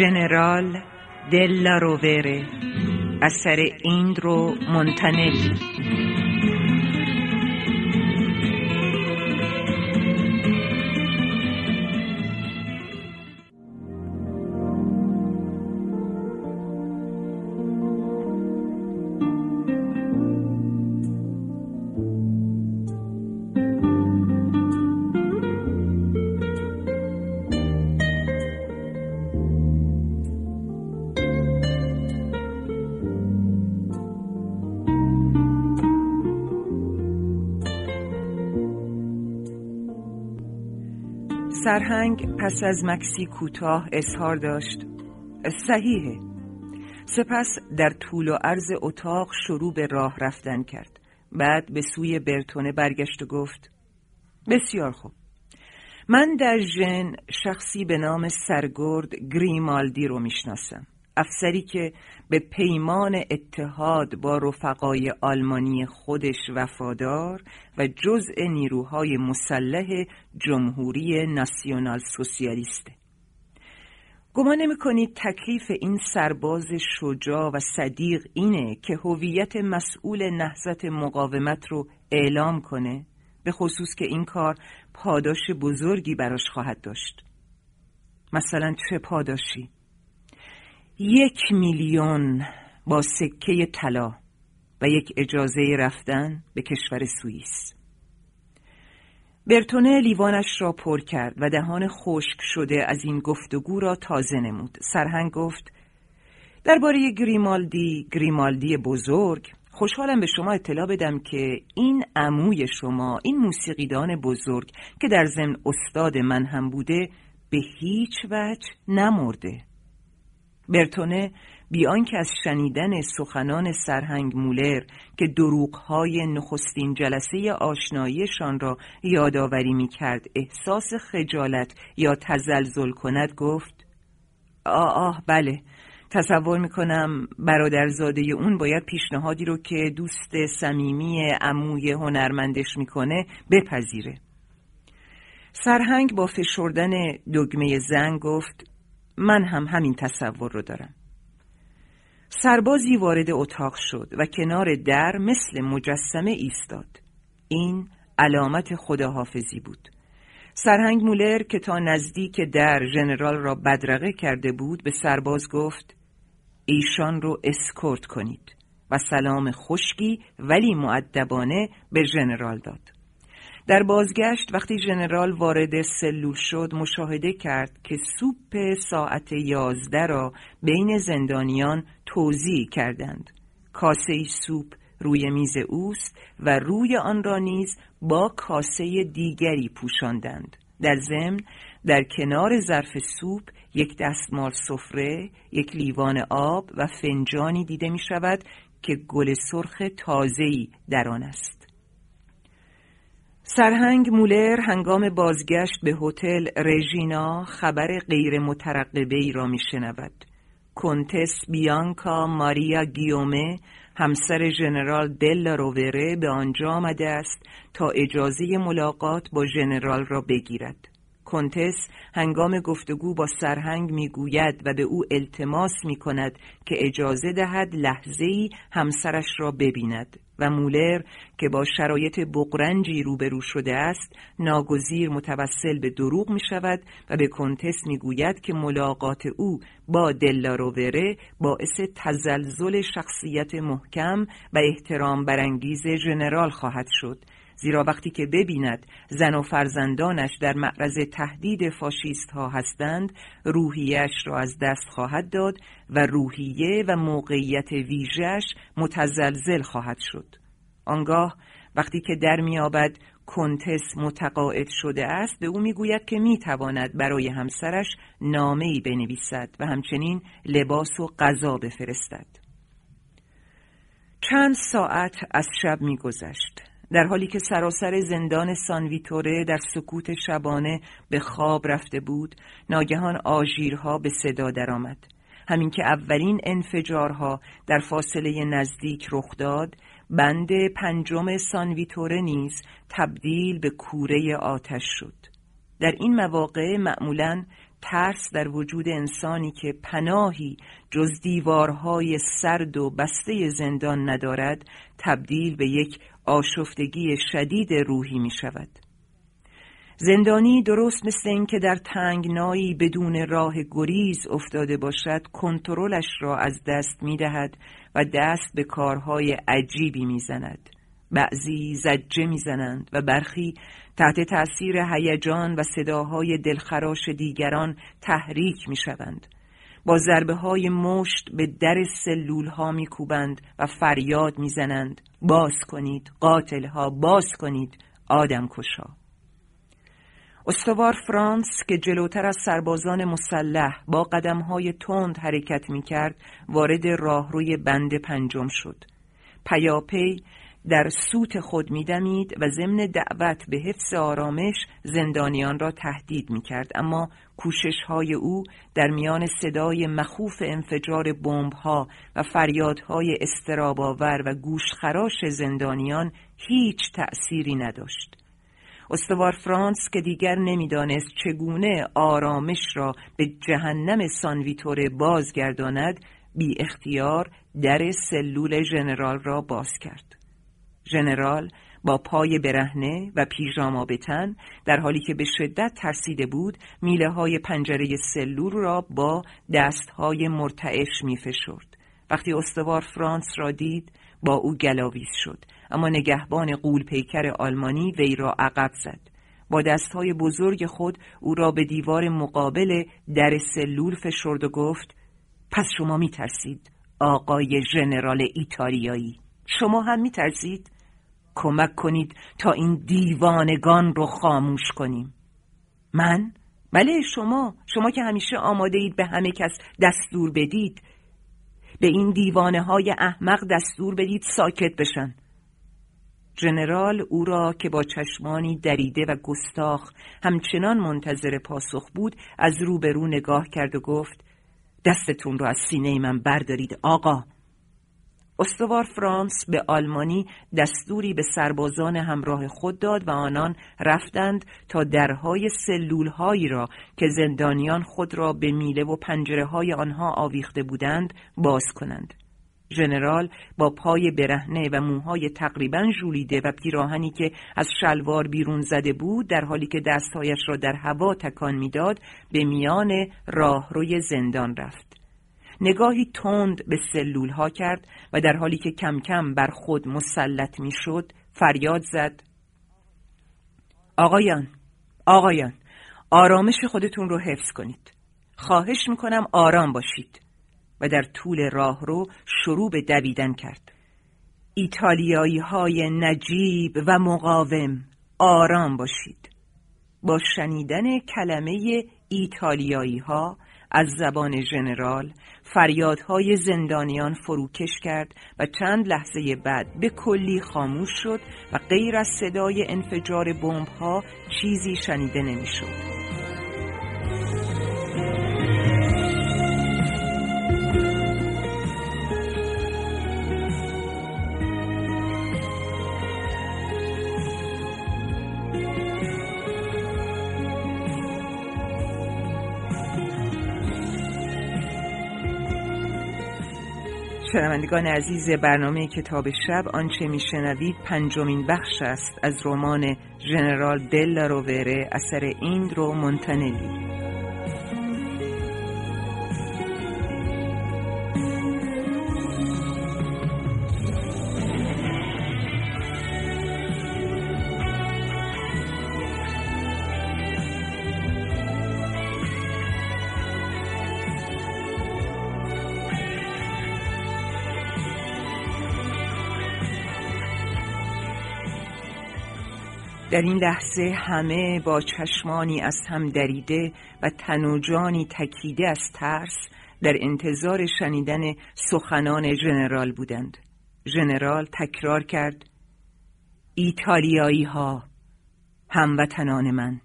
ژنرال دلا رووره اثر ایندرو مونتانلی سرهنگ پس از مکسی کوتاه اظهار داشت. صحیحه. سپس در طول و عرض اتاق شروع به راه رفتن کرد. بعد به سوی برتونه برگشت و گفت بسیار خوب. من در ژن شخصی به نام سرگرد گریمالدی رو می‌شناسم. افسری که به پیمان اتحاد با رفقای آلمانی خودش وفادار و جزء نیروهای مسلح جمهوری ناسیونال سوسیالیسته. گمان نمی کنید تکلیف این سرباز شجاع و صدیق اینه که هویت مسئول نهضت مقاومت رو اعلام کنه به خصوص که این کار پاداش بزرگی براش خواهد داشت. مثلا چه پاداشی؟ یک میلیون با سکه طلا و یک اجازه رفتن به کشور سوئیس. برتونه لیوانش را پر کرد و دهان خشک شده از این گفتگو را تازه نمود. سرهنگ گفت درباره گریمالدی گریمالدی بزرگ خوشحالم به شما اطلاع بدم که این عموی شما این موسیقیدان بزرگ که در ضمن استاد من هم بوده به هیچ وجه نمرده. برتونه بیان که از شنیدن سخنان سرهنگ مولر که دروغهای نخستین جلسه آشناییشان را یادآوری می کرد احساس خجالت یا تزلزل کند گفت آه آه بله تصور می‌کنم برادرزاده اون باید پیشنهادی رو که دوست صمیمی عموی هنرمندش می‌کنه بپذیره. سرهنگ با فشردن دگمه زنگ گفت من هم همین تصور رو دارم. سربازی وارد اتاق شد و کنار در مثل مجسمه ایستاد. این علامت خداحافظی بود. سرهنگ مولر که تا نزدیک در ژنرال را بدرقه کرده بود به سرباز گفت ایشان رو اسکورت کنید. و سلام خشکی ولی معدبانه به ژنرال داد. در بازگشت وقتی ژنرال وارد سلول شد مشاهده کرد که سوپ ساعت یازده را بین زندانیان توضیح کردند کاسه سوپ روی میز اوست و روی آن را نیز با کاسه دیگری پوشاندند در ضمن در کنار ظرف سوپ یک دستمال سفره، یک لیوان آب و فنجانی دیده می شود که گل سرخ تازه‌ای در آن است. سرهنگ مولر هنگام بازگشت به هتل رژینا خبر غیر مترقبه ای را میشنود. کنتس بیانکا ماریا گیومه همسر ژنرال دل رووره به آنجا آمده است تا اجازه ملاقات با ژنرال را بگیرد. کنتس هنگام گفتگو با سرهنگ می‌گوید و به او التماس می کند که اجازه دهد لحظه ای همسرش را ببیند و مولر که با شرایط بقرنجی روبرو شده است ناگزیر متوسل به دروغ می شود و به کنتس می گوید که ملاقات او با دلارووره باعث تزلزل شخصیت محکم و احترام برانگیز ژنرال خواهد شد. زیرا وقتی که ببیند زن و فرزندانش در معرض تهدید فاشیست ها هستند روحیش را از دست خواهد داد و روحیه و موقعیت ویژش متزلزل خواهد شد. آنگاه وقتی که در میابد کنتس متقاعد شده است به او می‌گوید که می‌تواند برای همسرش نامه ای بنویسد و همچنین لباس و غذا بفرستد. چند ساعت از شب میگذشت. در حالی که سراسر زندان سانویتوره در سکوت شبانه به خواب رفته بود ناگهان آژیرها به صدا درآمد. همین که اولین انفجارها در فاصله نزدیک رخ داد بند پنجم سانویتوره نیز تبدیل به کوره آتش شد. در این مواقع معمولا ترس در وجود انسانی که پناهی جز دیوارهای سرد و بسته زندان ندارد تبدیل به یک آشفتگی شدید روحی می شود. زندانی درست مثل اینکه در تنگنایی بدون راه گریز افتاده باشد کنترلش را از دست می دهد و دست به کارهای عجیبی می زند. بعضی زجه می‌زنند و برخی تحت تأثیر هیجان و صداهای دلخراش دیگران تحریک می‌شوند با ضربه های مشت به در سلول ها میکوبند و فریاد می‌زنند. باز کنید قاتل ها باز کنید آدم کشا. استوار فرانس که جلوتر از سربازان مسلح با قدم های تند حرکت می کرد وارد راهروی بند پنجم شد. پیاپی در سوت خود میدمید و ضمن دعوت به حفظ آرامش زندانیان را تهدید می کرد اما کوشش های او در میان صدای مخوف انفجار بمب ها و فریادهای استراباور و گوشخراش زندانیان هیچ تأثیری نداشت. استوار فرانس که دیگر نمی‌دانست چگونه آرامش را به جهنم سانویتور بازگرداند بی اختیار در سلول ژنرال را باز کرد. ژنرال با پای برهنه و پیژاما به در حالی که به شدت ترسیده بود میله های پنجره سلول را با دست های مرتعش می فشرد. وقتی استوار فرانس را دید با او گلاویز شد. اما نگهبان قول پیکر آلمانی وی را عقب زد. با های بزرگ خود او را به دیوار مقابل در سلول فشرد و گفت پس شما می ترسید آقای ژنرال ایتالیایی؟ شما هم می ترسید کمک کنید تا این دیوانگان رو خاموش کنیم. من؟ بله شما. شما که همیشه آماده اید به همه کس دستور بدید. به این دیوانه های احمق دستور بدید ساکت بشن. جنرال او را که با چشمانی دریده و گستاخ همچنان منتظر پاسخ بود از روبرو نگاه کرد و گفت دستتون رو از سینه من بردارید آقا. استوار فرانس به آلمانی دستوری به سربازان همراه خود داد و آنان رفتند تا درهای سلولهایی را که زندانیان خود را به میله و پنجره های آنها آویخته بودند باز کنند. ژنرال با پای برهنه و موهای تقریبا ژولیده و پیراهنی که از شلوار بیرون زده بود در حالی که دستهایش را در هوا تکان می‌داد به میان راهروی زندان رفت نگاهی تند به سلول ها کرد و در حالی که کم کم بر خود مسلط می شد فریاد زد. آقایان آقایان آرامش خودتون رو حفظ کنید. خواهش می‌کنم آرام باشید. و در طول راه رو شروع به دویدن کرد. ایتالیایی های نجیب و مقاوم آرام باشید. با شنیدن کلمه ایتالیایی ها از زبان ژنرال فریادهای زندانیان فروکش کرد و چند لحظه بعد به کلی خاموش شد و غیر از صدای انفجار بمبها چیزی شنیده نمی‌شد. شنوندگان عزیز برنامه کتاب شب آنچه میشنوید پنجمین بخش است از رمان ژنرال دل رووره اثر ایندرو مونتانلی. در این لحظه همه با چشمانی از هم دریده و تنوجانی تکیده از ترس در انتظار شنیدن سخنان ژنرال بودند. ژنرال تکرار کرد ایتالیایی ها هموطنان من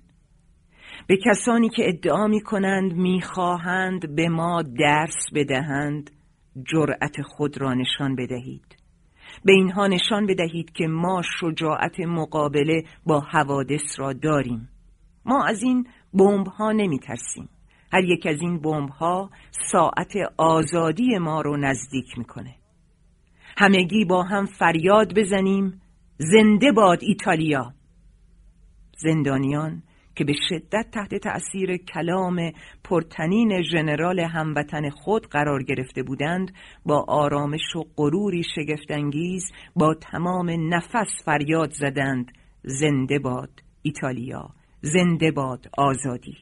به کسانی که ادعا می کنند می خواهند به ما درس بدهند جرأت خود را نشان بدهید. به اینها نشان بدهید که ما شجاعت مقابله با حوادث را داریم. ما از این بمب ها نمی ترسیم هر یک از این بمب ها ساعت آزادی ما رو نزدیک می‌کنه. همگی با هم فریاد بزنیم. زنده باد ایتالیا. زندانیان که به شدت تحت تأثیر کلام پرتنین ژنرال هموطن خود قرار گرفته بودند با آرامش و غروری شگفتانگیز با تمام نفس فریاد زدند زنده باد ایتالیا زنده باد آزادی.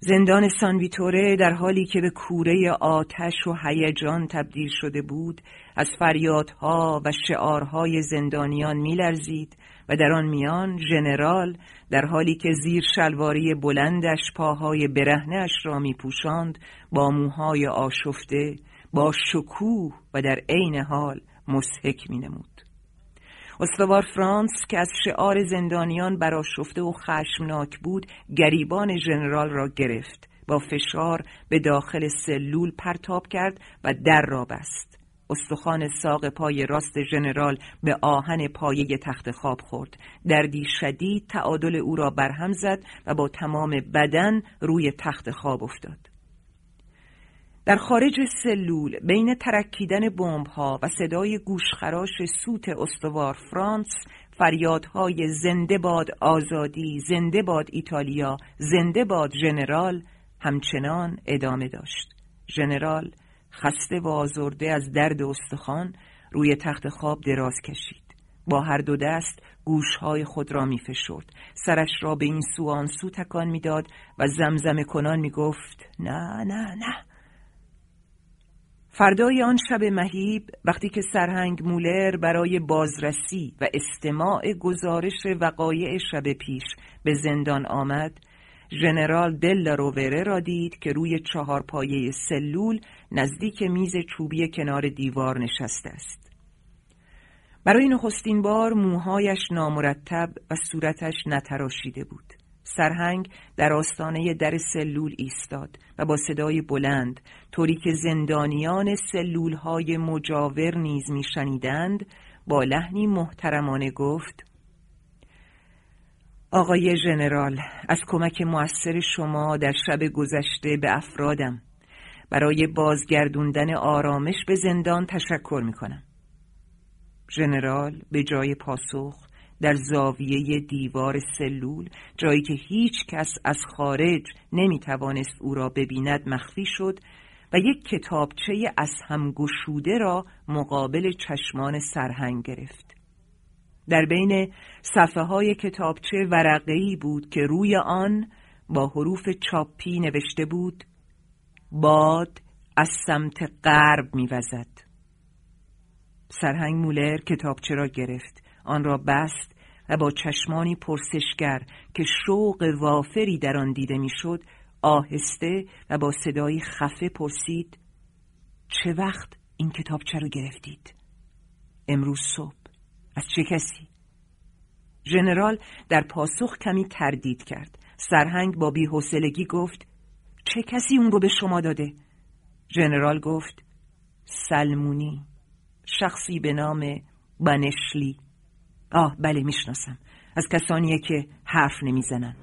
زندان سانویتوره در حالی که به کوره آتش و هیجان تبدیل شده بود از فریادها و شعارهای زندانیان میلرزید و در آن میان ژنرال در حالی که زیر شلواری بلندش پاهای برهنش را می پوشاند با موهای آشفته با شکوه و در عین حال مسحک می نمود. استوار فرانس که از شعار زندانیان براشفته و خشمناک بود گریبان ژنرال را گرفت با فشار به داخل سلول پرتاب کرد و در را بست استخوان ساق پای راست ژنرال به آهن پایه تخت خواب خورد. دردی شدید تعادل او را برهم زد و با تمام بدن روی تخت خواب افتاد. در خارج سلول بین ترکیدن بمب ها و صدای گوشخراش سوت استوار فرانس فریادهای زنده باد آزادی زنده باد ایتالیا زنده باد ژنرال همچنان ادامه داشت. ژنرال خسته و آزرده از درد استخوان روی تخت خواب دراز کشید با هر دو دست گوشهای خود را می فشرد. سرش را به این سو آن سو تکان می‌داد و زمزمه کنان می گفت نه نه نه فردای آن شب مهیب وقتی که سرهنگ مولر برای بازرسی و استماع گزارش وقایع شب پیش به زندان آمد ژنرال دل رووره را دید که روی چهار پایه سلول نزدیک میز چوبی کنار دیوار نشسته است. برای نخستین بار موهایش نامرتب و صورتش نتراشیده بود. سرهنگ در آستانه در سلول ایستاد و با صدای بلند طوری که زندانیان سلول های مجاور نیز میشنیدند با لحنی محترمانه گفت آقای ژنرال از کمک موثر شما در شب گذشته به افرادم برای بازگردوندن آرامش به زندان تشکر می کنم ژنرال به جای پاسخ در زاویه دیوار سلول جایی که هیچ کس از خارج نمی توانست او را ببیند مخفی شد و یک کتابچه از هم گشوده را مقابل چشمان سرهنگ گرفت. در بین صفحه های کتابچه ورقه‌ای بود که روی آن با حروف چاپی نوشته بود باد از سمت غرب میوزد سرهنگ مولر کتابچه را گرفت آن را بست و با چشمانی پرسشگر که شوق وافری در آن دیده می‌شد آهسته و با صدایی خفه پرسید چه وقت این کتابچه رو گرفتید؟ امروز صبح از چه کسی؟ ژنرال در پاسخ کمی تردید کرد سرهنگ با بیحوصلگی گفت چه کسی اون رو به شما داده؟ ژنرال گفت سلمونی شخصی به نام بنشلی. آه بله می‌شناسم. از کسانیه که حرف نمی‌زنن.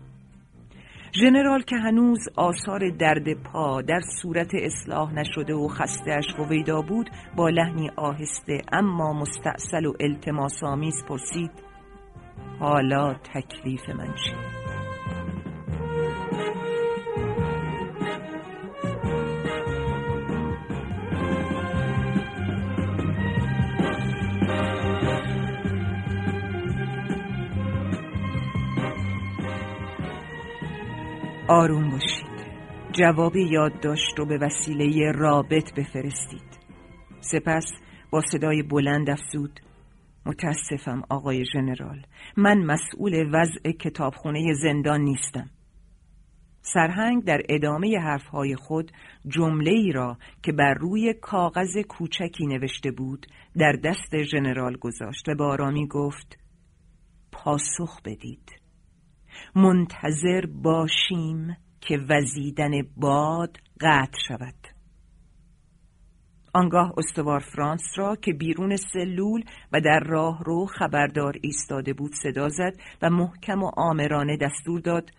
ژنرال که هنوز آثار درد پا در صورت اصلاح نشده و خستهاش هویدا بود با لحنی آهسته اما مستاصل و التماسآمیز پرسید حالا تکلیف من چیه؟ آروم باشید. جواب یادداشت رو به وسیله رابط بفرستید. سپس با صدای بلند افزود. متاسفم آقای ژنرال من مسئول وضع کتابخونه زندان نیستم. سرهنگ در ادامه حرفهای خود جمله ای را که بر روی کاغذ کوچکی نوشته بود در دست ژنرال گذاشت و با آرامی گفت پاسخ بدید. منتظر باشیم که وزیدن باد قطع شود. آنگاه استوار فرانس را که بیرون سلول و در راه رو خبردار ایستاده بود صدا زد و محکم و آمرانه دستور داد.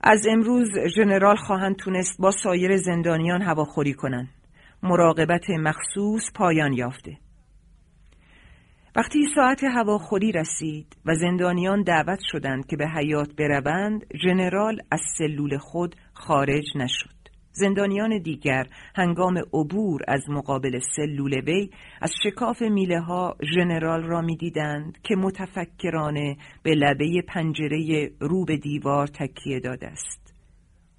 از امروز ژنرال خواهند تونست با سایر زندانیان هواخوری کنند. مراقبت مخصوص پایان یافته. وقتی ساعت هواخوری رسید و زندانیان دعوت شدند که به حیات بروند ژنرال از سلول خود خارج نشد. زندانیان دیگر هنگام عبور از مقابل سلول وی از شکاف میله ها ژنرال را می‌دیدند که متفکرانه به لبه پنجره رو به دیوار تکیه داده است.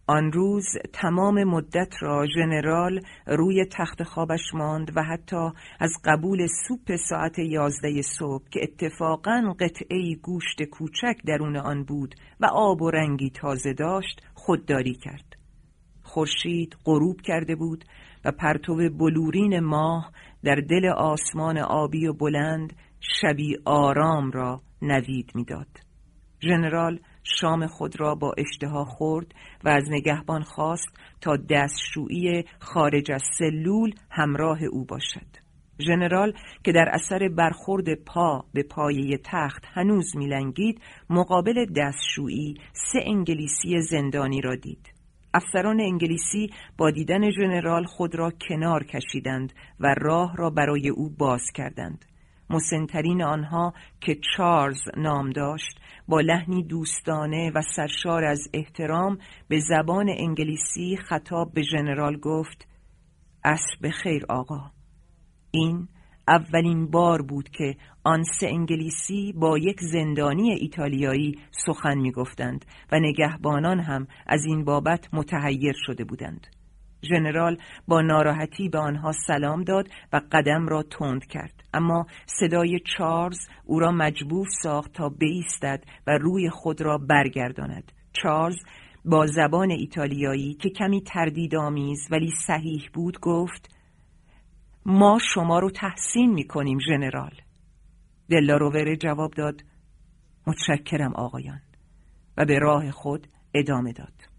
آن روز تمام مدت را ژنرال روی تخت خوابش ماند و حتی از قبول سوپ ساعت یازده صبح که اتفاقا قطعه گوشت کوچک درون آن بود و آب و رنگی تازه داشت خودداری کرد خورشید غروب کرده بود و پرتو بلورین ماه در دل آسمان آبی و بلند شبی آرام را نوید می‌داد. ژنرال شام خود را با اشتها خورد و از نگهبان خواست تا دستشویی خارج از سلول همراه او باشد. ژنرال که در اثر برخورد پا به پایه تخت هنوز میلنگید مقابل دستشویی سه انگلیسی زندانی را دید. افسران انگلیسی با دیدن ژنرال خود را کنار کشیدند و راه را برای او باز کردند. مسنترین آنها که چارلز نام داشت با لحنی دوستانه و سرشار از احترام به زبان انگلیسی خطاب به ژنرال گفت اسب خیر آقا این اولین بار بود که آن سه انگلیسی با یک زندانی ایتالیایی سخن می گفتند و نگهبانان هم از این بابت متحیر شده بودند. ژنرال با ناراحتی به آنها سلام داد و قدم را تند کرد. اما صدای چارلز او را مجبور ساخت تا بایستد و روی خود را برگرداند. چارلز با زبان ایتالیایی که کمی تردیدآمیز ولی صحیح بود گفت ما شما رو تحسین می کنیم ژنرال دلاروور جواب داد متشکرم آقایان. و به راه خود ادامه داد.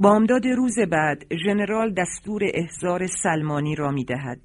بامداد روز بعد ژنرال دستور احضار سلمانی را می دهد.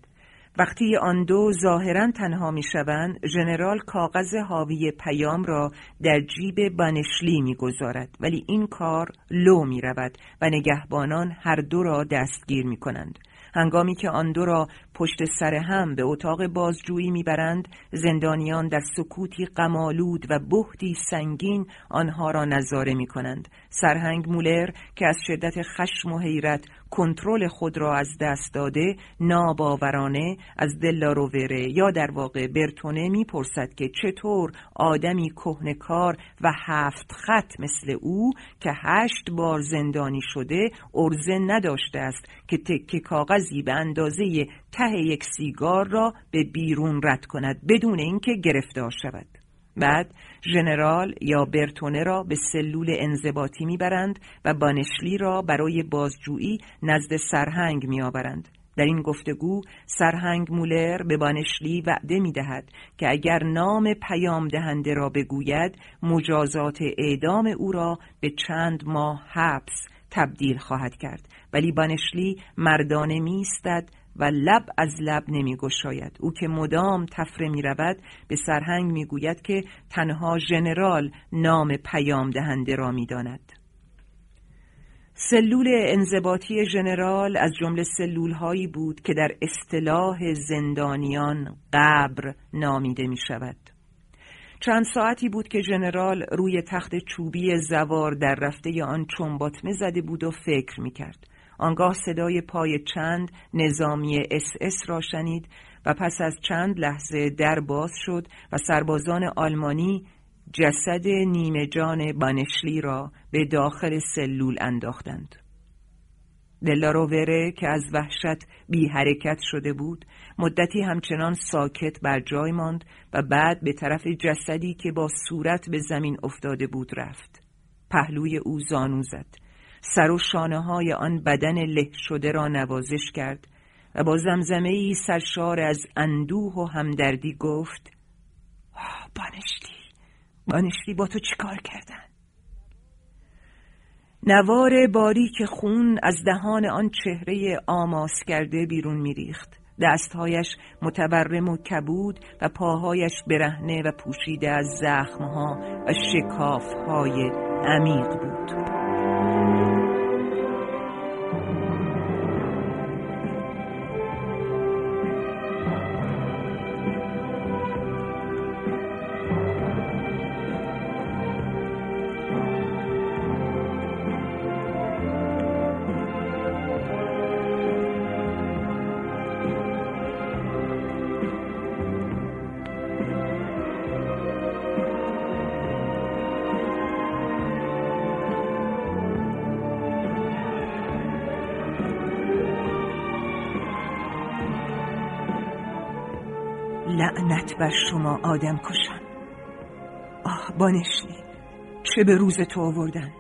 وقتی آن دو ظاهرا تنها می شوند، ژنرال کاغذ حاوی پیام را در جیب بنشلی می گذارد ولی این کار لو می رود و نگهبانان هر دو را دستگیر می کنند. هنگامی که آن دو را پشت سر هم به اتاق بازجویی می‌برند زندانیان در سکوتی قمالود و بهتی سنگین آنها را نظاره می کنند سرهنگ مولر که از شدت خشم و حیرت کنترل خود را از دست داده ناباورانه از دلارووره یا در واقع برتونه می‌پرسد که چطور آدمی کهنکار و هفت خط مثل او که هشت بار زندانی شده ارزه نداشته است که تکه کاغذی به اندازه ته یک سیگار را به بیرون رد کند بدون اینکه گرفتار شود. بعد ژنرال یا برتونه را به سلول انضباطی می‌برند و بانشلی را برای بازجویی نزد سرهنگ میآورند. در این گفتگو سرهنگ مولر به بانشلی وعده می دهد که اگر نام پیام دهنده را بگوید مجازات اعدام او را به چند ماه حبس تبدیل خواهد کرد. ولی بانشلی مردانه میستد و لب از لب نمی گشاید. او که مدام تفره می رود به سرهنگ می گوید که تنها ژنرال نام پیام دهنده را می داند. سلول انضباطی ژنرال از جمله سلول هایی بود که در اصطلاح زندانیان قبر نامیده می شود. چند ساعتی بود که ژنرال روی تخت چوبی زهوار در رفته آن چنباتمه زده بود و فکر می کرد. آنگاه صدای پای چند نظامی اس اس را شنید و پس از چند لحظه در باز شد و سربازان آلمانی جسد نیمه جان بانشلی را به داخل سلول انداختند. دلارووره که از وحشت بی حرکت شده بود مدتی همچنان ساکت بر جای ماند و بعد به طرف جسدی که با صورت به زمین افتاده بود رفت پهلوی او زانو زد سر و شانه های آن بدن له شده را نوازش کرد و با زمزمه ای سرشار از اندوه و همدردی گفت بانشتی بانشتی با تو چیکار کردن؟ نوار باریک خون از دهان آن چهره آماس کرده بیرون میریخت. دستهایش متورم و کبود و پاهایش برهنه و پوشیده از زخمها و شکافهای عمیق بود. بر شما آدم کشم. آه بانشلی چه به روز تو آوردن.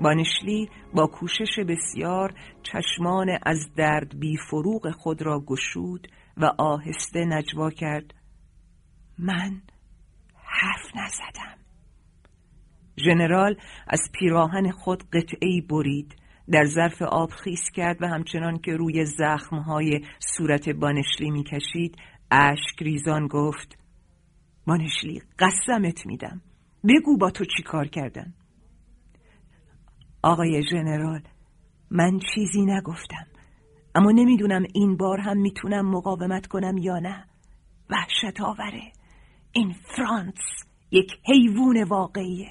بانشلی با کوشش بسیار چشمان از درد بی فروغ خود را گشود و آهسته نجوا کرد. من حرف نزدم. ژنرال از پیراهن خود قطعی برید در ظرف آب خیس کرد و همچنان که روی زخمهای صورت بانشلی می‌کشید اشک ریزان گفت مانشلی قسمت میدم. بگو با تو چی کار کردن آقای ژنرال من چیزی نگفتم اما نمی‌دونم این بار هم می‌تونم مقاومت کنم یا نه. وحشت آوره این فرانس یک حیوان واقعیه.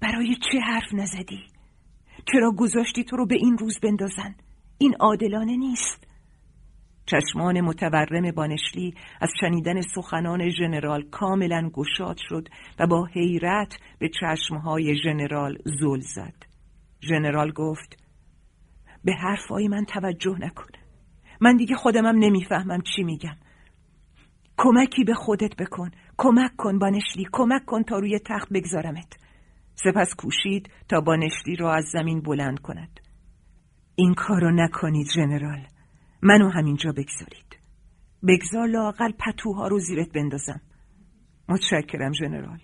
برای چه حرف نزدی؟ چرا گذاشتی تو رو به این روز بندازن؟ این عادلانه نیست. چشمان متورم بانشلی از شنیدن سخنان ژنرال کاملا گشاد شد و با حیرت به چشمهای ژنرال زل زد. ژنرال گفت به حرفای من توجه نکن. من دیگه خودمم نمی‌فهمم چی میگم. کمکی به خودت بکن. کمک کن بانشلی. کمک کن تا روی تخت بگذارمت. سپس کوشید تا بانشلی را از زمین بلند کند. این کارو نکنید ژنرال منو همینجا بگذارید. بگذار لاقل پتوها رو زیرت بندازم. متشکرم ژنرال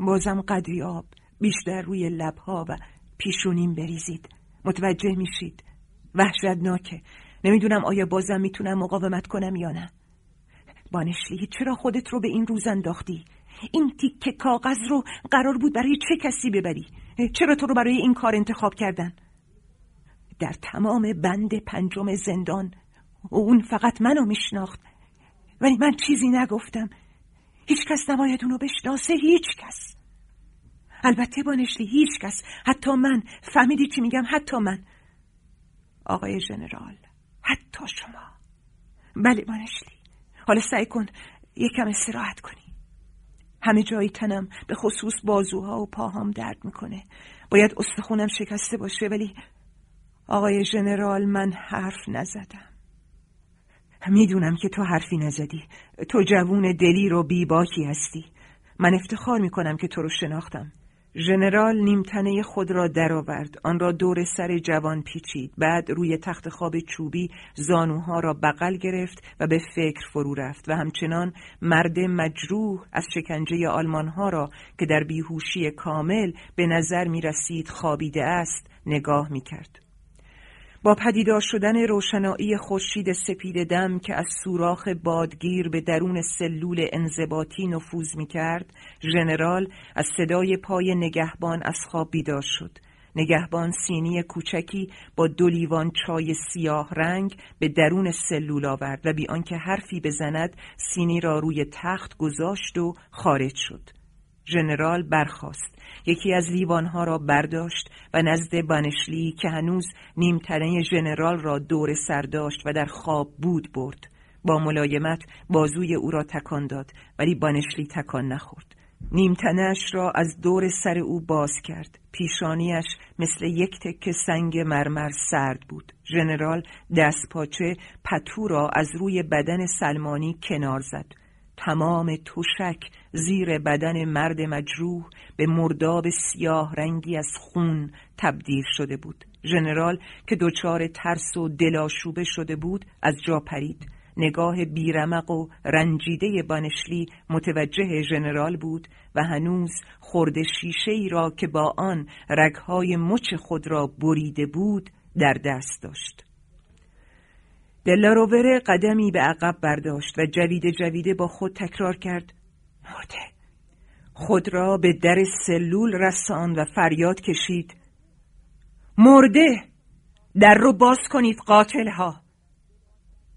بازم قدری آب بیشتر روی لبها و پیشونیم بریزید. متوجه میشید؟ وحشتناکه. نمی‌دونم آیا بازم می‌تونم مقاومت کنم یا نه. بانشلی چرا خودت رو به این روز انداختی؟ این تیکه کاغذ رو قرار بود برای چه کسی ببری؟ چرا تو رو برای این کار انتخاب کردن؟ در تمام بند پنجم زندان. اون فقط منو میشناخت. ولی من چیزی نگفتم. هیچ کس نباید اونو بشناسه هیچ کس. البته بانشلی هیچ کس. حتی من. فهمیدی چی میگم؟ حتی من. آقای ژنرال حتی شما. بله بانشلی حالا سعی کن یکم استراحت کنی. همه جایی تنم به خصوص بازوها و پاهام درد می‌کنه. باید استخونم شکسته باشه ولی آقای ژنرال من حرف نزدم. می‌دونم که تو حرفی نزدی. تو جوون دلی رو بیباکی هستی. من افتخار می‌کنم که تو رو شناختم. ژنرال نیمتنه خود را درآورد. آن را دور سر جوان پیچید. بعد روی تخت خواب چوبی زانوها را بغل گرفت و به فکر فرو رفت و همچنان مرد مجروح از شکنجه آلمان ها را که در بیهوشی کامل به نظر می رسید خوابیده است نگاه می کرد. با پدیدار شدن روشنایی خورشید سپید دم که از سوراخ بادگیر به درون سلول انضباطی نفوذ می کرد، ژنرال از صدای پای نگهبان از خواب بیدار شد. نگهبان سینی کوچکی با دو لیوان چای سیاه رنگ به درون سلول آورد و بی آنکه حرفی بزند سینی را روی تخت گذاشت و خارج شد. ژنرال برخاست. یکی از لیوانها را برداشت و نزد بانشلی که هنوز نیمتنه ژنرال را دور سر داشت و در خواب بود برد. با ملایمت بازوی او را تکان داد ولی بانشلی تکان نخورد. نیمتنهش را از دور سر او باز کرد. پیشانیش مثل یک تکه سنگ مرمر سرد بود. ژنرال دست پاچه پتو را از روی بدن سلمانی کنار زد. تمام تشک زیر بدن مرد مجروح به مرداب سیاه رنگی از خون تبدیل شده بود. ژنرال که دچار ترس و دلاشوبه شده بود از جا پرید. نگاه بیرمق و رنجیده بانشلی متوجه ژنرال بود و هنوز خورده شیشه ای را که با آن رگهای مچ خود را بریده بود در دست داشت. دلاروور قدمی به عقب برداشت و جویده جویده با خود تکرار کرد. مرده. خود را به در سلول رساند و فریاد کشید. مرده! در رو باز کنید قاتل ها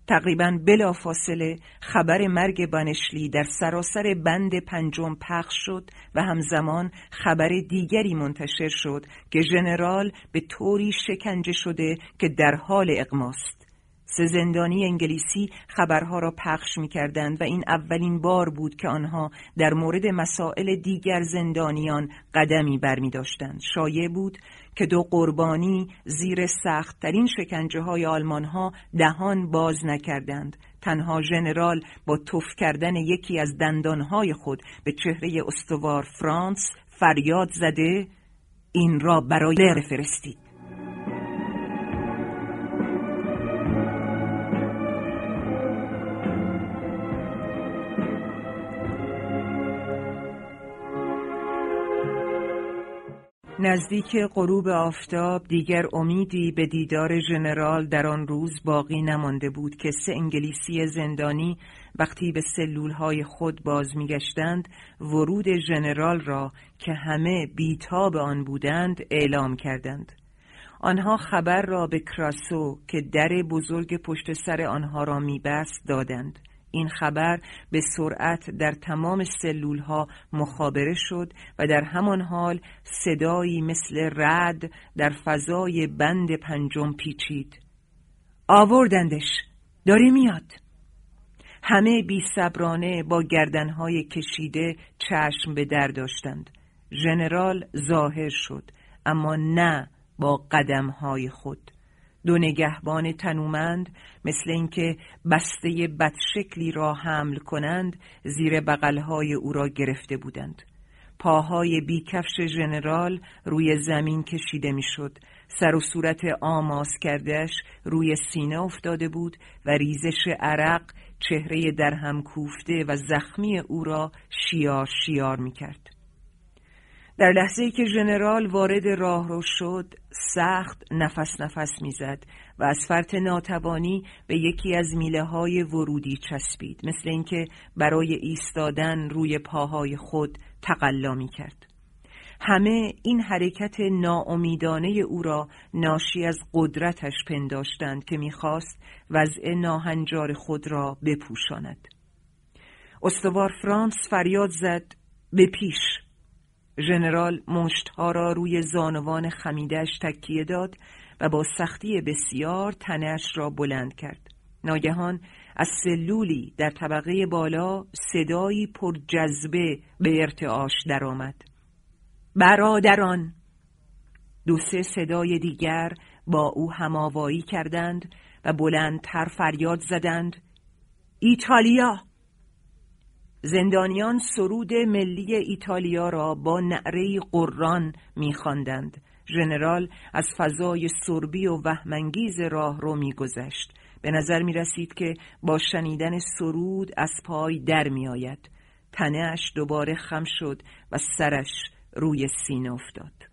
تقریبا بلا فاصله خبر مرگ بانشلی در سراسر بند پنجم پخش شد و همزمان خبر دیگری منتشر شد که ژنرال به طوری شکنجه شده که در حال اقماست سه زندانی انگلیسی خبرها را پخش می کردند و این اولین بار بود که آنها در مورد مسائل دیگر زندانیان قدمی بر می داشتند. شایع بود که دو قربانی زیر سختترین شکنجه های آلمان ها دهان باز نکردند. تنها ژنرال با توف کردن یکی از دندانهای خود به چهره استوار فرانس فریاد زده این را برای فرستید. نزدیک غروب آفتاب دیگر امیدی به دیدار ژنرال در آن روز باقی نمانده بود که سه انگلیسی زندانی وقتی به سلولهای خود باز میگشتند ورود ژنرال را که همه بیتاب آن بودند اعلام کردند. آنها خبر را به کراسو که در بزرگ پشت سر آنها را میبست دادند. این خبر به سرعت در تمام سلول ها مخابره شد و در همان حال صدایی مثل رد در فضای بند پنجم پیچید. آوردندش. داره میاد. همه بی صبرانه با گردنهای کشیده چشم به در داشتند. ژنرال ظاهر شد اما نه با قدمهای خود. دو نگهبان تنومند مثل اینکه بسته بدشکلی را حمل کنند زیر بغلهای او را گرفته بودند پاهای بیکفش ژنرال روی زمین کشیده می‌شد سر و صورت آماس کردهش روی سینه افتاده بود و ریزش عرق چهره در هم کوفته و زخمی او را شیار شیار می کرد. در لحظه که ژنرال وارد راه رو شد سخت نفس نفس می‌زد و از فرط ناتوانی به یکی از میله های ورودی چسبید. مثل اینکه برای ایستادن روی پاهای خود تقلا می کرد همه این حرکت ناامیدانه او را ناشی از قدرتش پنداشتند که می‌خواست وضع ناهنجار خود را بپوشاند. استوار فرانس فریاد زد به پیش! ژنرال مشتها را روی زانوان خمیدش تکیه داد و با سختی بسیار تنش را بلند کرد. ناگهان از سلولی در طبقه بالا صدایی پر جذبه به ارتعاش درآمد. برادران! دو سه صدای دیگر با او هماوایی کردند و بلندتر فریاد زدند. ایتالیا! زندانیان سرود ملی ایتالیا را با نعره قران میخواندند. ژنرال از فضای سربی و وهمانگیز راه رو میگذشت. به نظر می رسید که با شنیدن سرود از پای در می آید. تنهش دوباره خم شد و سرش روی سینه افتاد.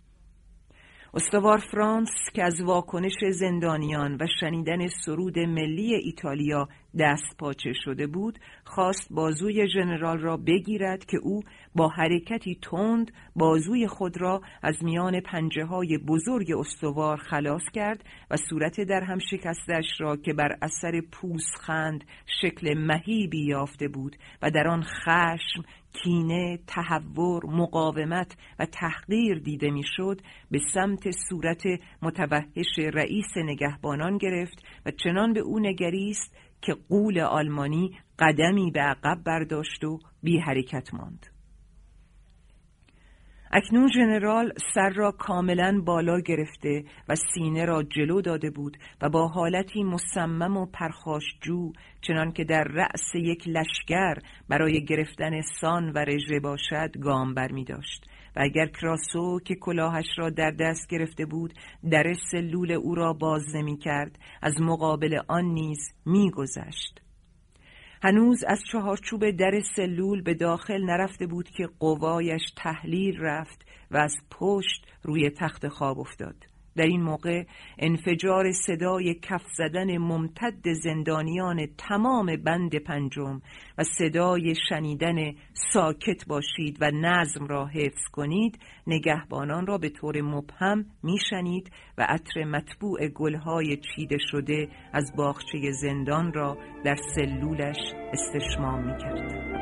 استوار فرانس که از واکنش زندانیان و شنیدن سرود ملی ایتالیا دست پاچه شده بود خواست بازوی ژنرال را بگیرد که او با حرکتی تند بازوی خود را از میان پنجه های بزرگ استوار خلاص کرد و صورت در هم شکستش را که بر اثر پوسخند شکل مهیبی یافته بود و در آن خشم کینه، تحور، مقاومت و تحقیر دیده می‌شد به سمت صورت متوحش رئیس نگهبانان گرفت و چنان به او نگریست که قول آلمانی قدمی به عقب برداشت و بی حرکت ماند. اکنون ژنرال سر را کاملا بالا گرفته و سینه را جلو داده بود و با حالتی مصمم و پرخاشجو چنان که در رأس یک لشگر برای گرفتن سان و رژه باشد گام بر می داشت و اگر کراسو که کلاهش را در دست گرفته بود در سلول او را باز نمی کرد از مقابل آن نیز می گذشت. هنوز از چهارچوب در سلول به داخل نرفته بود که قوایش تحلیل رفت و از پشت روی تخت خواب افتاد. در این موقع انفجار صدای کف زدن ممتد زندانیان تمام بند پنجم و صدای شنیدن ساکت باشید و نظم را حفظ کنید نگهبانان را به طور مبهم میشنید و عطر مطبوع گلهای چیده شده از باغچه زندان را در سلولش استشمام می‌کرد.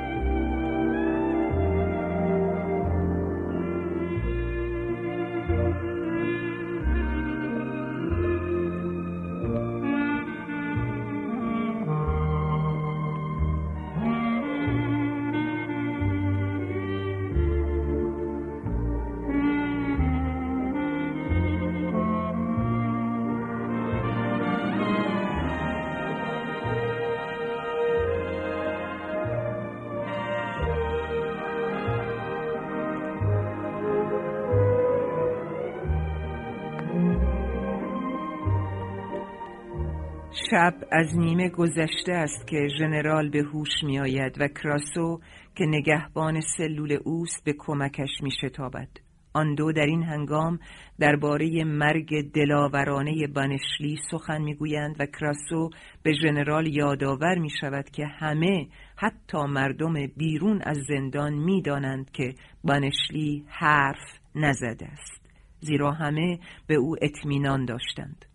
شب از نیمه گذشته است که ژنرال به هوش می آید و کراسو که نگهبان سلول اوست به کمکش می شتابد. آن دو در این هنگام درباره مرگ دلاورانه بانشلی سخن می‌گویند و کراسو به ژنرال یادآور می شود که همه حتی مردم بیرون از زندان می‌دانند که بانشلی حرف نزده است زیرا همه به او اطمینان داشتند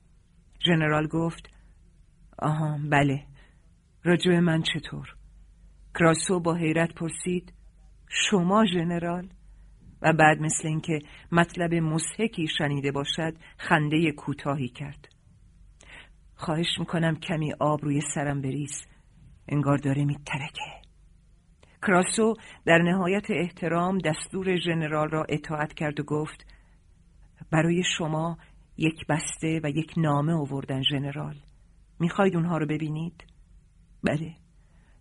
ژنرال گفت آها بله. راجب من چطور؟ کراسو با حیرت پرسید شما ژنرال و بعد مثل اینکه مطلب مسحکی شنیده باشد خنده کوتاهی کرد. خواهش می‌کنم کمی آب روی سرم بریز. انگار داره میترکه. کراسو در نهایت احترام دستور ژنرال را اطاعت کرد و گفت برای شما یک بسته و یک نامه آوردن ژنرال می‌خواید اونها رو ببینید؟ بله.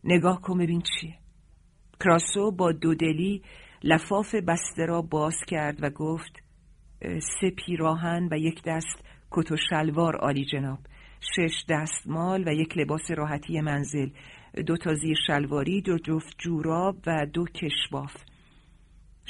نگاه کن ببین چیه. کراسو با دودلی لفاف بسته را باز کرد و گفت سه پیراهن و یک دست کت و شلوار عالی جناب. شش دستمال و یک لباس راحتی منزل. دو تا زیر شلواری دو جفت جوراب و دو کشباف.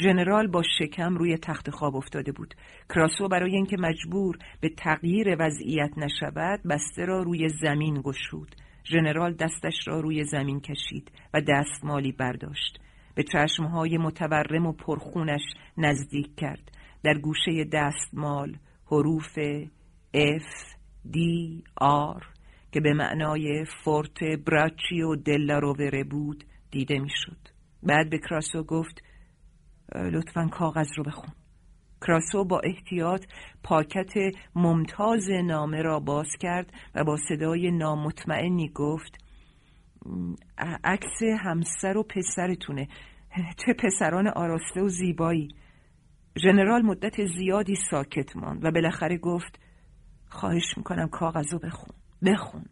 ژنرال با شکم روی تخت خواب افتاده بود. کراسو برای اینکه مجبور به تغییر وضعیت نشود بسته را روی زمین گشود. ژنرال دستش را روی زمین کشید و دستمالی برداشت. به چشمهای متورم و پرخونش نزدیک کرد. در گوشه دستمال حروف F D R که به معنای فورت براچی و دلارووره بود دیده می‌شد. بعد به کراسو گفت لطفا کاغذ رو بخون. کراسو با احتیاط پاکت ممتاز نامه را باز کرد و با صدای نامطمئنی گفت عکس همسر و پسرتونه. چه پسران آراسته و زیبایی. ژنرال مدت زیادی ساکت ماند و بالاخره گفت خواهش می‌کنم کاغذ رو بخون. بخون.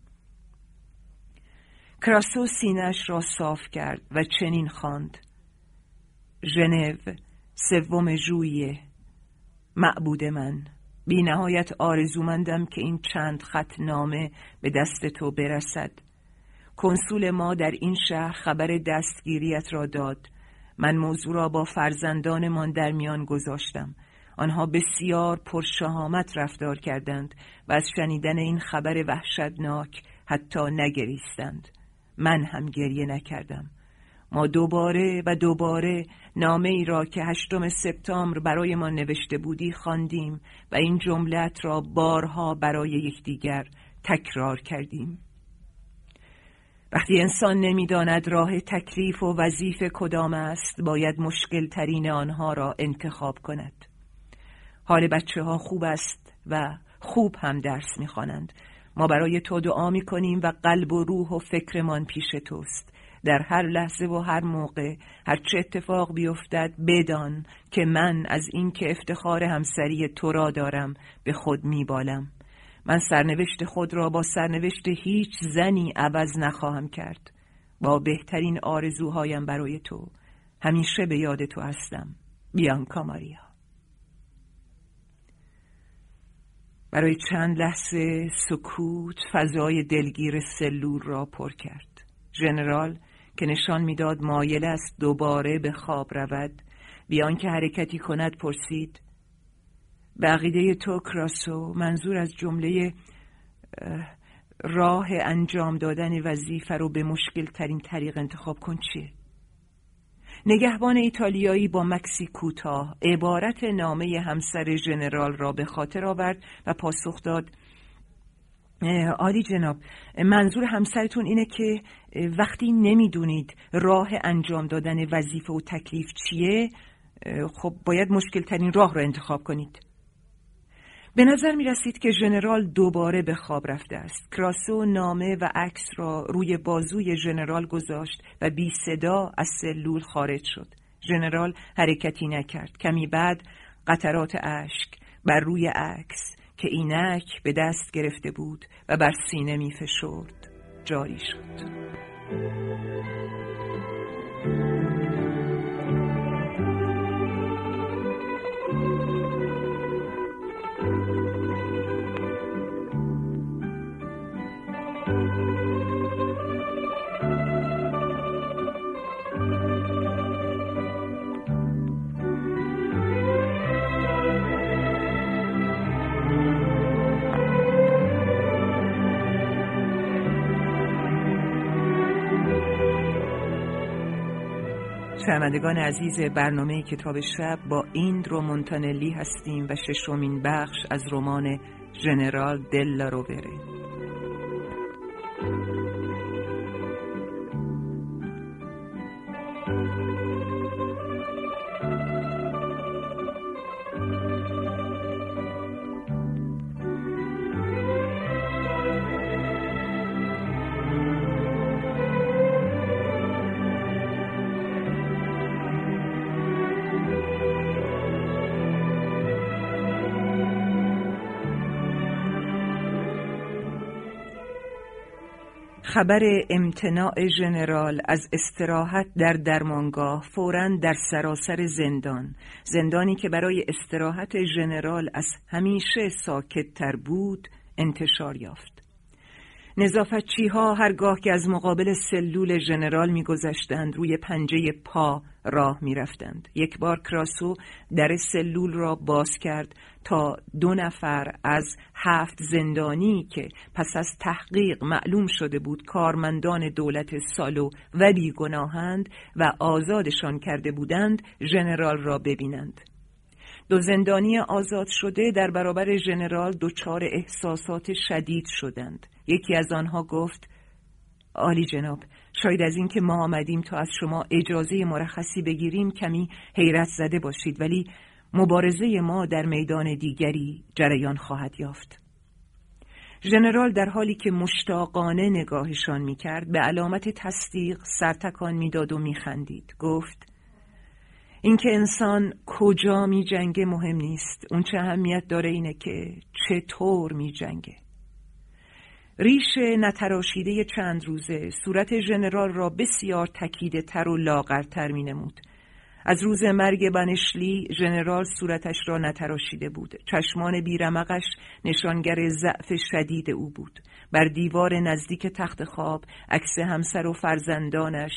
کراسو سینش را صاف کرد و چنین خواند. ژنو سوم ژوئیه. معبود من. بی نهایت آرزومندم که این چند خط نامه به دست تو برسد. کنسول ما در این شهر خبر دستگیریت را داد. من موضوع را با فرزندانمان در میان گذاشتم. آنها بسیار پرشهامت رفتار کردند و از شنیدن این خبر وحشتناک حتی نگریستند. من هم گریه نکردم. ما دوباره و دوباره نامه ای را که هشتم سپتامبر برای ما نوشته بودی خواندیم و این جملت را بارها برای یکدیگر تکرار کردیم. وقتی انسان نمی‌داند راه تکلیف و وظیف کدام است باید مشکل ترین آنها را انتخاب کند. حال بچه ها خوب است و خوب هم درس می‌خوانند. ما برای تو دعا می کنیم و قلب و روح و فکرمان پیش توست. در هر لحظه و هر موقع هر چه اتفاق بیفتد بدان که من از اینکه افتخار همسری تو را دارم به خود میبالم. من سرنوشت خود را با سرنوشت هیچ زنی عوض نخواهم کرد. با بهترین آرزوهایم برای تو. همیشه به یاد تو هستم بیانکا ماریا. برای چند لحظه سکوت فضای دلگیر سلول را پر کرد. ژنرال که نشان می‌داد مایل است دوباره به خواب رود بیان که حرکتی کند پرسید به عقیده تو کراسو منظور از جمله راه انجام دادن وظیفه رو به مشکل ترین طریق انتخاب کن چیه؟ نگهبان ایتالیایی با مکسی کوتاه عبارت نامه همسر ژنرال را به خاطر آورد و پاسخ داد عالی جناب منظور همسرتون اینه که وقتی نمی‌دونید راه انجام دادن وظیفه و تکلیف چیه خب باید مشکل ترین راه را انتخاب کنید به نظر می رسید که ژنرال دوباره به خواب رفته است. کراسو نامه و عکس را روی بازوی ژنرال گذاشت و بی صدا از سلول خارج شد. ژنرال حرکتی نکرد. کمی بعد قطرات اشک بر روی عکس که اینک به دست گرفته بود و بر سینه می جاری شد. شنوندگان عزیز برنامه کتاب شب با این مونتانلی هستیم و ششمین بخش از رمان ژنرال دل روبره خبر امتناع ژنرال از استراحت در درمانگاه فورا در سراسر زندان. زندانی که برای استراحت ژنرال از همیشه ساکت تر بود انتشار یافت. نظافتچی ها هرگاه که از مقابل سلول ژنرال میگذشتند روی پنجه پا راه می‌رفتند. یک بار کراسو در سلول را باز کرد تا دو نفر از هفت زندانی که پس از تحقیق معلوم شده بود کارمندان دولت سالو و بیگناهند و آزادشان کرده بودند ژنرال را ببینند. دو زندانی آزاد شده در برابر ژنرال دچار احساسات شدید شدند. یکی از آنها گفت عالی جناب شاید از اینکه ما آمدیم تا از شما اجازه مرخصی بگیریم کمی حیرت زده باشید ولی مبارزه ما در میدان دیگری جریان خواهد یافت. ژنرال در حالی که مشتاقانه نگاهشان می‌کرد به علامت تصدیق سرتکان می‌داد و میخندید. گفت اینکه انسان کجا میجنگه مهم نیست. اون چه اهمیت داره اینه که چطور میجنگه. ریش نتراشیده چند روزه صورت ژنرال را بسیار تکیده تر و لاغرتر می نمود. از روز مرگ بنشلی ژنرال صورتش را نتراشیده بود. چشمان بیرمقش نشانگر ضعف شدید او بود. بر دیوار نزدیک تخت خواب عکس همسر و فرزندانش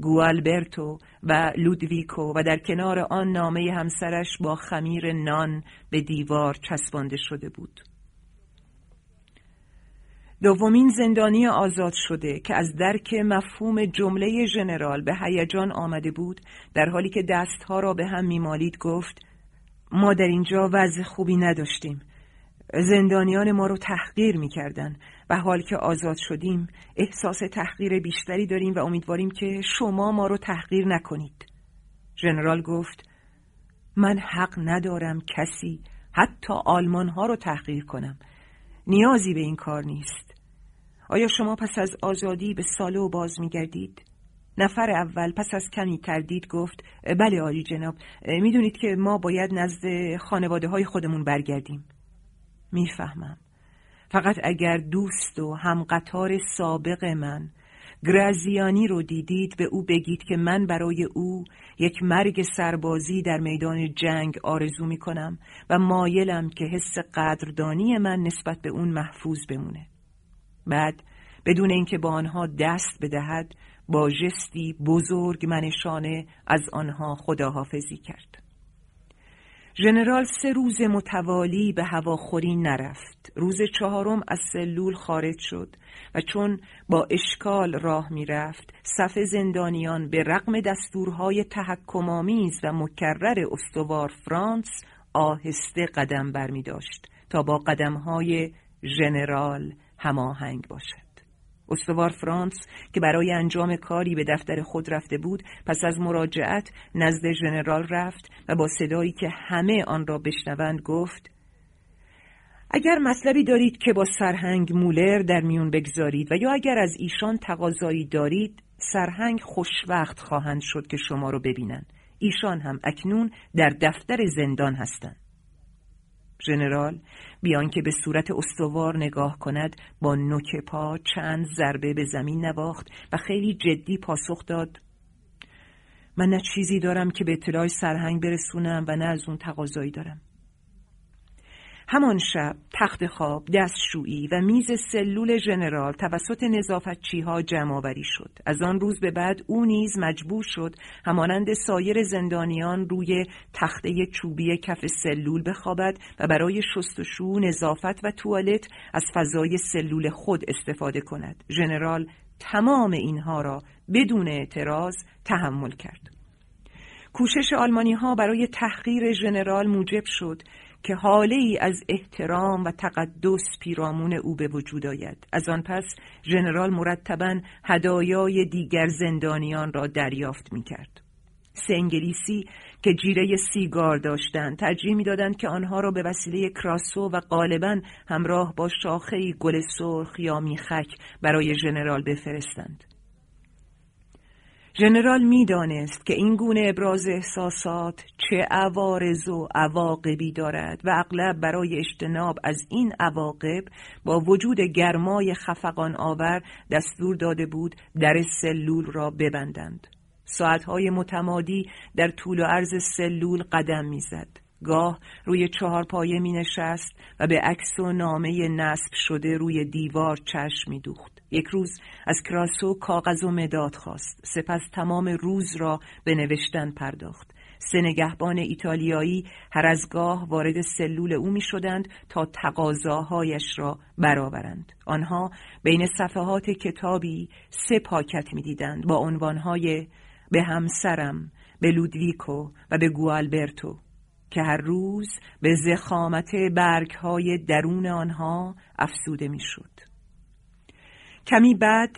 گوالبرتو و لودویکو و در کنار آن نامه همسرش با خمیر نان به دیوار چسبانده شده بود. دومین زندانی آزاد شده که از درک مفهوم جمله ژنرال به هیجان آمده بود در حالی که دستها را به هم میمالید گفت ما در اینجا وضع خوبی نداشتیم. زندانیان ما رو تحقیر می‌کردن و حال که آزاد شدیم احساس تحقیر بیشتری داریم و امیدواریم که شما ما رو تحقیر نکنید. ژنرال گفت من حق ندارم کسی حتی آلمان ها رو تحقیر کنم. نیازی به این کار نیست. آیا شما پس از آزادی به سالو باز میگردید؟ نفر اول پس از کمی تردید گفت بله آلی جناب می‌دونید که ما باید نزد خانواده های خودمون برگردیم. می‌فهمم. فقط اگر دوست و هم قطار سابق من گرازیانی رو دیدید به او بگید که من برای او یک مرگ سربازی در میدان جنگ آرزو می کنم و مایلم که حس قدردانی من نسبت به اون محفوظ بمونه. بعد بدون اینکه با آنها دست بدهد با جستی بزرگ منشانه از آنها خداحافظی کرد. ژنرال سه روز متوالی به هواخوری نرفت. روز چهارم از سلول خارج شد و چون با اشکال راه می‌رفت صف زندانیان به رغم دستورهای تحکمآمیز و مکرر استوار فرانس آهسته قدم برمی داشت تا با قدمهای ژنرال هماهنگ باشد. استوار فرانس که برای انجام کاری به دفتر خود رفته بود پس از مراجعت نزد ژنرال رفت و با صدایی که همه آن را بشنوند گفت اگر مطلبی دارید که با سرهنگ مولر در میون بگذارید و یا اگر از ایشان تقاضایی دارید سرهنگ خوشوقت خواهند شد که شما رو ببینند. ایشان هم اکنون در دفتر زندان هستند. ژنرال بیان که به صورت استوار نگاه کند با نوک پا چند ضربه به زمین نواخت و خیلی جدی پاسخ داد. من نه چیزی دارم که به اطلاع سرهنگ برسونم و نه از اون تقاضایی دارم. همان شب تخت خواب، دستشویی و میز سلول ژنرال توسط نظافتچیها جمع آوری شد. از آن روز به بعد او نیز مجبور شد همانند سایر زندانیان روی تخته چوبی کف سلول بخوابد و برای شستشو، نظافت و توالت از فضای سلول خود استفاده کند. ژنرال تمام اینها را بدون اعتراض تحمل کرد. کوشش آلمانی ها برای تحقیر ژنرال موجب شد که حاله ای از احترام و تقدس پیرامون او به وجود آید. از آن پس ژنرال مرتبا هدایای دیگر زندانیان را دریافت می کرد سه که جیره سیگار داشتند ترجیح می‌دادند که آنها را به وسیله کراسو و غالبا همراه با شاخه گل سرخ یا میخک برای ژنرال بفرستند. ژنرال می‌دانست که این گونه ابراز احساسات چه عوارض و عواقبی دارد و اغلب برای اجتناب از این عواقب با وجود گرمای خفقان آور دستور داده بود در سلول را ببندند. ساعتهای متمادی در طول و عرض سلول قدم می‌زد. گاه روی چهار پایه می نشست و به عکس و نامه نصب شده روی دیوار چشم می دوخت. یک روز از کراسو کاغذ و مداد خواست سپس تمام روز را به نوشتن پرداخت سه نگهبان ایتالیایی هر از گاه وارد سلول او می شدند تا تقاضاهایش را برآورند. آنها بین صفحات کتابی سه پاکت می دیدند با عنوانهای به همسرم، به لودویکو و به گوالبرتو که هر روز به زخامت برگهای درون آنها افسوده می شد. کمی بعد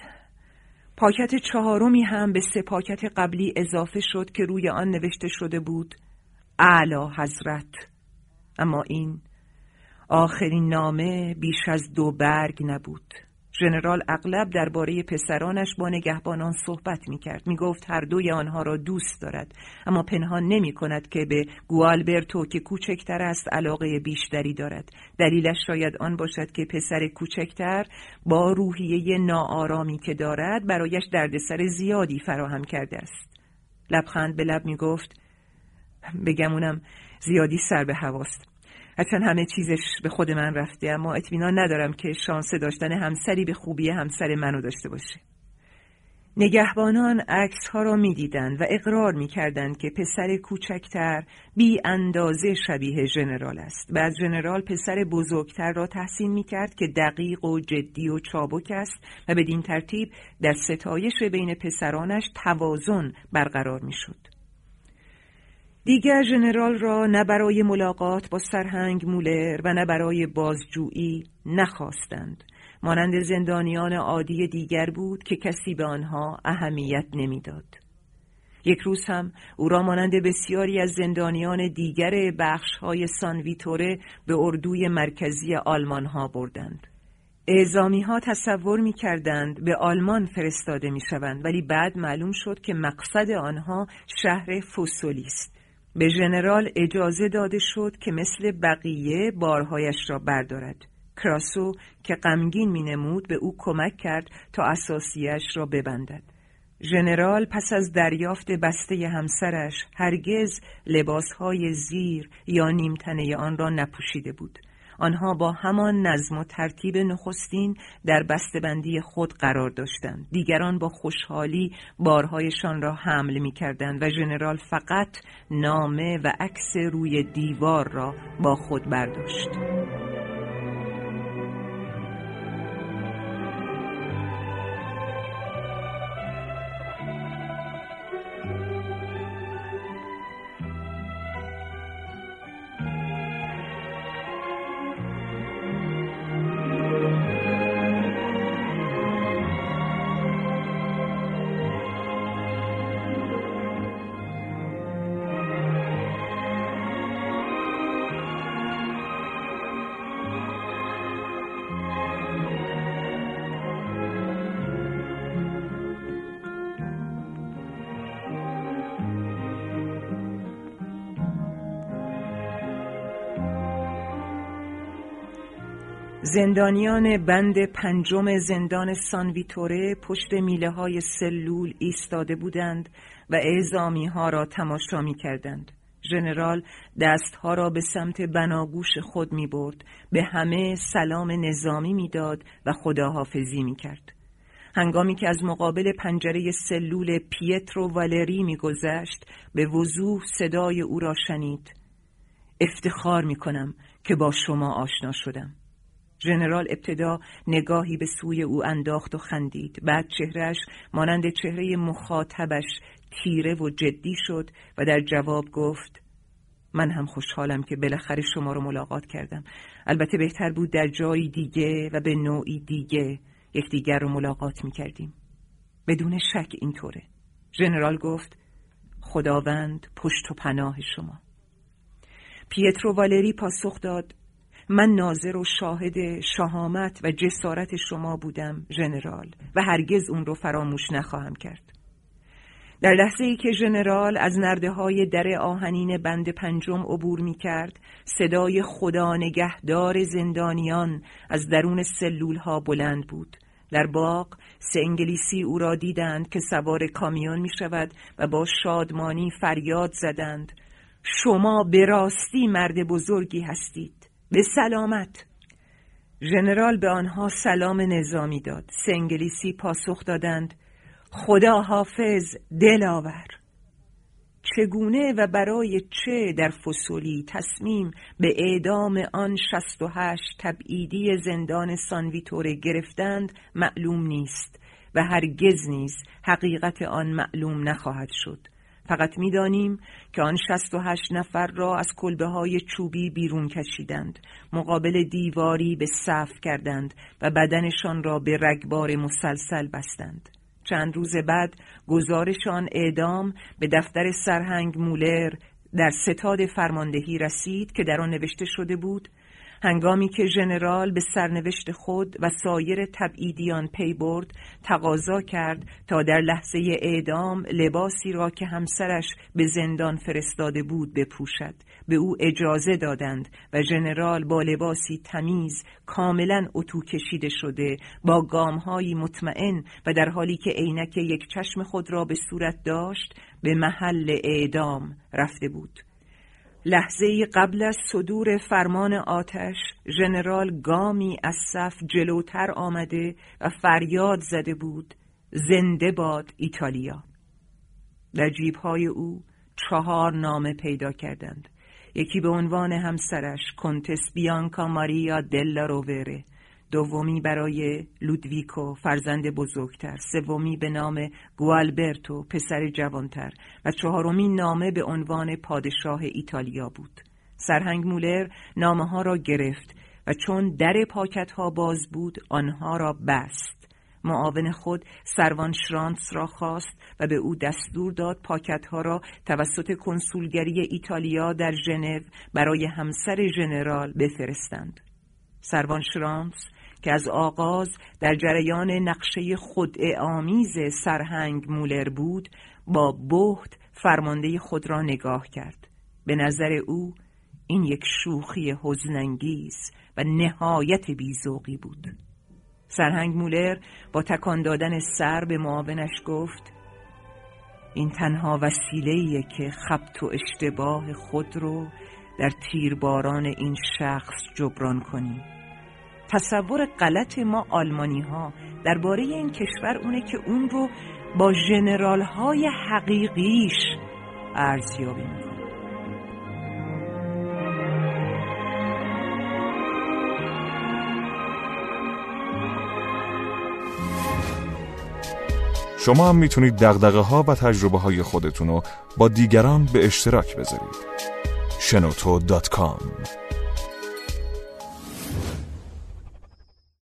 پاکت چهارمی هم به سه پاکت قبلی اضافه شد که روی آن نوشته شده بود اعلی حضرت اما این آخرین نامه بیش از دو برگ نبود ژنرال اغلب درباره پسرانش با نگهبانان صحبت می کرد می گفت هر دوی آنها را دوست دارد اما پنهان نمی کند که به گوالبرتو که کوچکتر است علاقه بیشتری دارد. دلیلش شاید آن باشد که پسر کوچکتر با روحیه ناآرامی که دارد برایش دردسر زیادی فراهم کرده است. لبخند به لب می گفت بگمونم زیادی سر به هواست. هرچند همه چیزش به خود من رفته اما اطمینان ندارم که شانس داشتن همسری به خوبی همسر منو داشته باشه. نگهبانان عکس ها را می‌دیدند و اقرار می‌کردند که پسر کوچکتر بی اندازه شبیه ژنرال است. بعد ژنرال پسر بزرگتر را تحسین می‌کرد که دقیق و جدی و چابک است و بدین ترتیب در ستایش بین پسرانش توازن برقرار می‌شد. دیگر ژنرال را نه برای ملاقات با سرهنگ مولر و نه برای بازجویی نخواستند مانند زندانیان عادی دیگر بود که کسی به آنها اهمیت نمی‌داد. یک روز هم او را مانند بسیاری از زندانیان دیگر بخش های سانویتوره به اردوی مرکزی آلمان ها بردند. اعزامی ها تصور می کردند به آلمان فرستاده می شوند ولی بعد معلوم شد که مقصد آنها شهر فوسولی است به ژنرال اجازه داده شد که مثل بقیه بارهایش را بردارد. کراسو که غمگین مینمود به او کمک کرد تا اساسیش را ببندد. ژنرال پس از دریافت بسته همسرش هرگز لباسهای زیر یا نیمتنه آن را نپوشیده بود. آنها با همان نظم و ترتیب نخستین در بسته‌بندی خود قرار داشتند. دیگران با خوشحالی بارهایشان را حمل می کردند و ژنرال فقط نامه و عکس روی دیوار را با خود برداشت. زندانیان بند پنجم زندان سانویتوره پشت میله های سلول ایستاده بودند و اعزامی ها را تماشا می کردند. ژنرال دستها را به سمت بناگوش خود می برد به همه سلام نظامی می‌داد و خداحافظی می کرد. هنگامی که از مقابل پنجره سلول پیترو والری میگذشت به وضوح صدای او را شنید افتخار می کنم که با شما آشنا شدم ژنرال ابتدا نگاهی به سوی او انداخت و خندید. بعد چهرش مانند چهره مخاطبش تیره و جدی شد و در جواب گفت من هم خوشحالم که بالاخره شما رو ملاقات کردم. البته بهتر بود در جایی دیگه و به نوعی دیگه یکدیگر رو ملاقات می کردیم بدون شک اینطوره. ژنرال گفت خداوند پشت و پناه شما. پیترو والری پاسخ داد من ناظر و شاهد شهامت و جسارت شما بودم ژنرال و هرگز اون رو فراموش نخواهم کرد. در لحظه ای که ژنرال از نرده های در آهنین بند پنجم عبور می کرد صدای خدا نگهدار زندانیان از درون سلول ها بلند بود. در باغ سه انگلیسی او را دیدند که سوار کامیون می شود و با شادمانی فریاد زدند. شما به راستی مرد بزرگی هستید. به سلامت. ژنرال به آنها سلام نظامی داد. سه انگلیسی پاسخ دادند. خدا حافظ دلاور چگونه و برای چه در فسولی تصمیم به اعدام آن شست و هشت تبعیدی زندان سانویتوره گرفتند معلوم نیست و هرگز نیز حقیقت آن معلوم نخواهد شد. فقط می‌دانیم که آن شست و هشت نفر را از کلبه های چوبی بیرون کشیدند. مقابل دیواری به صف کردند و بدنشان را به رگبار مسلسل بستند. چند روز بعد گزارشان اعدام به دفتر سرهنگ مولر در ستاد فرماندهی رسید که در آن نوشته شده بود هنگامی که ژنرال به سرنوشت خود و سایر تبعیدیان پی برد تقاضا کرد تا در لحظه اعدام لباسی را که همسرش به زندان فرستاده بود بپوشد. به او اجازه دادند و ژنرال با لباسی تمیز کاملا اتو کشیده شده با گامهایی مطمئن و در حالی که عینک یک چشم خود را به صورت داشت به محل اعدام رفته بود. لحظه قبل از صدور فرمان آتش ژنرال گامی از صف جلوتر آمده و فریاد زده بود زنده باد ایتالیا. در جیبهای او چهار نامه پیدا کردند. یکی به عنوان همسرش کنتس بیانکا ماریا دلا رووره دومی برای لودویکو فرزند بزرگتر سومی به نام گوالبرتو پسر جوانتر و چهارمی نامه به عنوان پادشاه ایتالیا بود سرهنگ مولر نامه ها را گرفت و چون در پاکت ها باز بود آنها را بست معاون خود سروان شرانس را خواست و به او دستور داد پاکت ها را توسط کنسولگری ایتالیا در ژنو برای همسر ژنرال بفرستند. سروان شرانس که از آغاز در جریان نقشه خود آمیز سرهنگ مولر بود با بهت فرمانده خود را نگاه کرد. به نظر او این یک شوخی حزنانگیز و نهایت بیزوقی بود. سرهنگ مولر با تکان دادن سر به معاونش گفت این تنها وسیله که خبت و اشتباه خود رو در تیرباران این شخص جبران کنیم. تصور غلط ما آلمانی ها درباره این کشور اونه که اون رو با جنرال های حقیقیش ارزیابی می‌کنه شما هم می‌تونید دقدقه ها و تجربه های خودتون رو با دیگران به اشتراک بذارید. شنوتو